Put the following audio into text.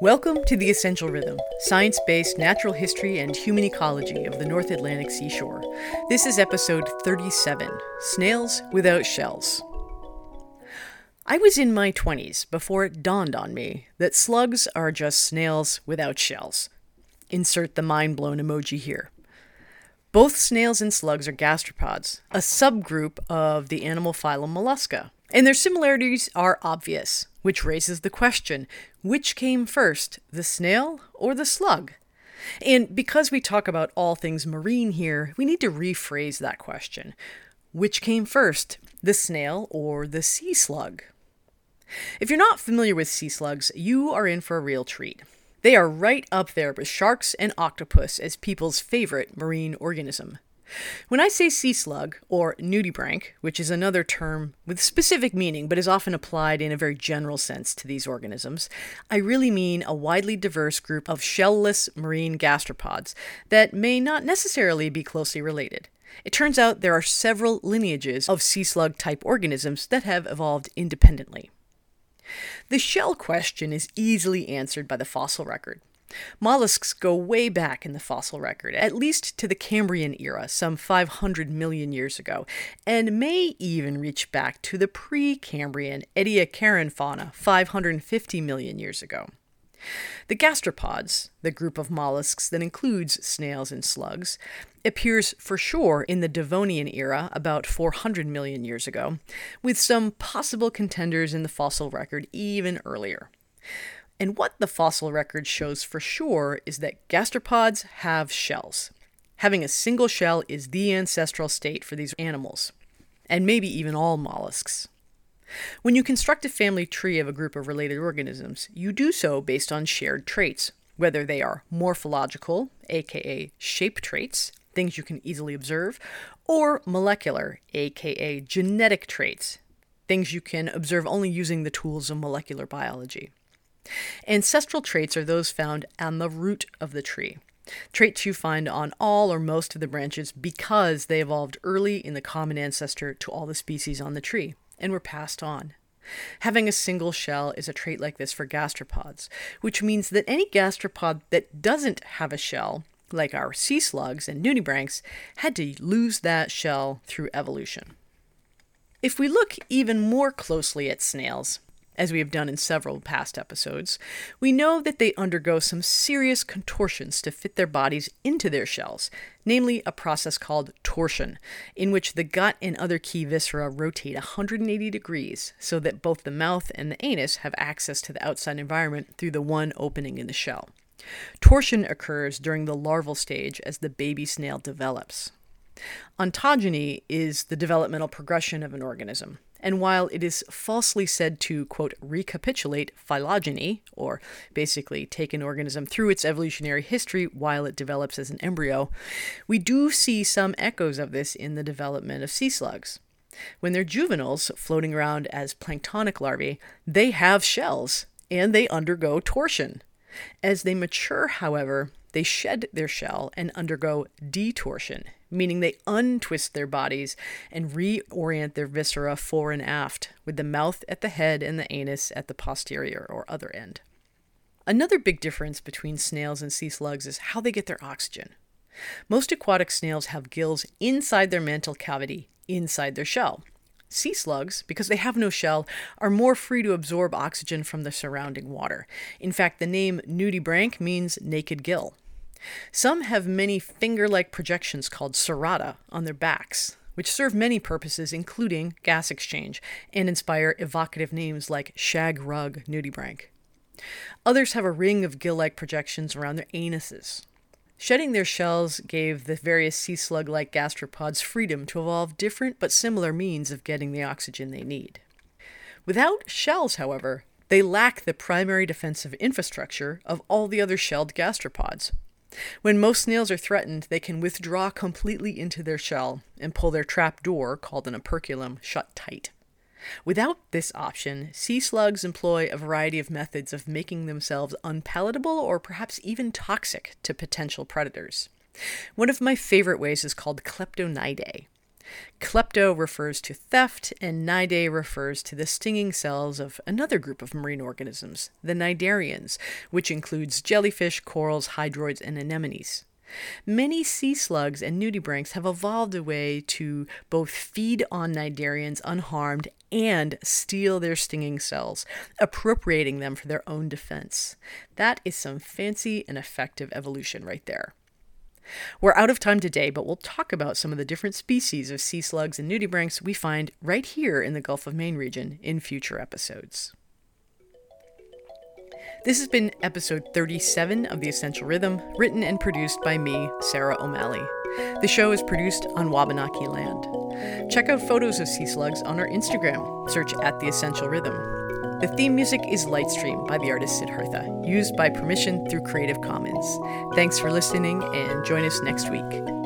Welcome to The Essential Rhythm, science based natural history and human ecology of the North Atlantic seashore. This is episode 37 Snails Without Shells. I was in my 20s before it dawned on me that slugs are just snails without shells. Insert the mind blown emoji here. Both snails and slugs are gastropods, a subgroup of the animal phylum Mollusca, and their similarities are obvious, which raises the question which came first, the snail or the slug? And because we talk about all things marine here, we need to rephrase that question. Which came first, the snail or the sea slug? If you're not familiar with sea slugs, you are in for a real treat. They are right up there with sharks and octopus as people's favorite marine organism. When I say sea slug, or nudibranch, which is another term with specific meaning but is often applied in a very general sense to these organisms, I really mean a widely diverse group of shellless marine gastropods that may not necessarily be closely related. It turns out there are several lineages of sea slug type organisms that have evolved independently. The shell question is easily answered by the fossil record. Mollusks go way back in the fossil record, at least to the Cambrian era, some 500 million years ago, and may even reach back to the pre Cambrian Ediacaran fauna 550 million years ago. The gastropods, the group of mollusks that includes snails and slugs, appears for sure in the Devonian era about 400 million years ago, with some possible contenders in the fossil record even earlier. And what the fossil record shows for sure is that gastropods have shells. Having a single shell is the ancestral state for these animals, and maybe even all mollusks. When you construct a family tree of a group of related organisms, you do so based on shared traits, whether they are morphological, aka shape traits, things you can easily observe, or molecular, aka genetic traits, things you can observe only using the tools of molecular biology. Ancestral traits are those found on the root of the tree. Traits you find on all or most of the branches because they evolved early in the common ancestor to all the species on the tree and were passed on. Having a single shell is a trait like this for gastropods, which means that any gastropod that doesn't have a shell, like our sea slugs and nudibranchs, had to lose that shell through evolution. If we look even more closely at snails, as we have done in several past episodes, we know that they undergo some serious contortions to fit their bodies into their shells, namely a process called torsion, in which the gut and other key viscera rotate 180 degrees so that both the mouth and the anus have access to the outside environment through the one opening in the shell. Torsion occurs during the larval stage as the baby snail develops. Ontogeny is the developmental progression of an organism. And while it is falsely said to, quote, recapitulate phylogeny, or basically take an organism through its evolutionary history while it develops as an embryo, we do see some echoes of this in the development of sea slugs. When they're juveniles, floating around as planktonic larvae, they have shells and they undergo torsion. As they mature, however, they shed their shell and undergo detorsion, meaning they untwist their bodies and reorient their viscera fore and aft, with the mouth at the head and the anus at the posterior or other end. Another big difference between snails and sea slugs is how they get their oxygen. Most aquatic snails have gills inside their mantle cavity, inside their shell. Sea slugs, because they have no shell, are more free to absorb oxygen from the surrounding water. In fact, the name nudibranch means naked gill. Some have many finger like projections called cerata on their backs, which serve many purposes, including gas exchange, and inspire evocative names like shag rug nudibranch. Others have a ring of gill like projections around their anuses. Shedding their shells gave the various sea slug like gastropods freedom to evolve different but similar means of getting the oxygen they need. Without shells, however, they lack the primary defensive infrastructure of all the other shelled gastropods. When most snails are threatened, they can withdraw completely into their shell and pull their trap door, called an operculum, shut tight. Without this option, sea slugs employ a variety of methods of making themselves unpalatable or perhaps even toxic to potential predators. One of my favorite ways is called kleptocnidae. Klepto refers to theft, and Cnidae refers to the stinging cells of another group of marine organisms, the cnidarians, which includes jellyfish, corals, hydroids, and anemones. Many sea slugs and nudibranchs have evolved a way to both feed on cnidarians unharmed and steal their stinging cells, appropriating them for their own defense. That is some fancy and effective evolution right there. We're out of time today, but we'll talk about some of the different species of sea slugs and nudibranchs we find right here in the Gulf of Maine region in future episodes. This has been episode 37 of The Essential Rhythm, written and produced by me, Sarah O'Malley. The show is produced on Wabanaki land. Check out photos of sea slugs on our Instagram. Search at The Essential Rhythm. The theme music is Lightstream by the artist Siddhartha, used by permission through Creative Commons. Thanks for listening and join us next week.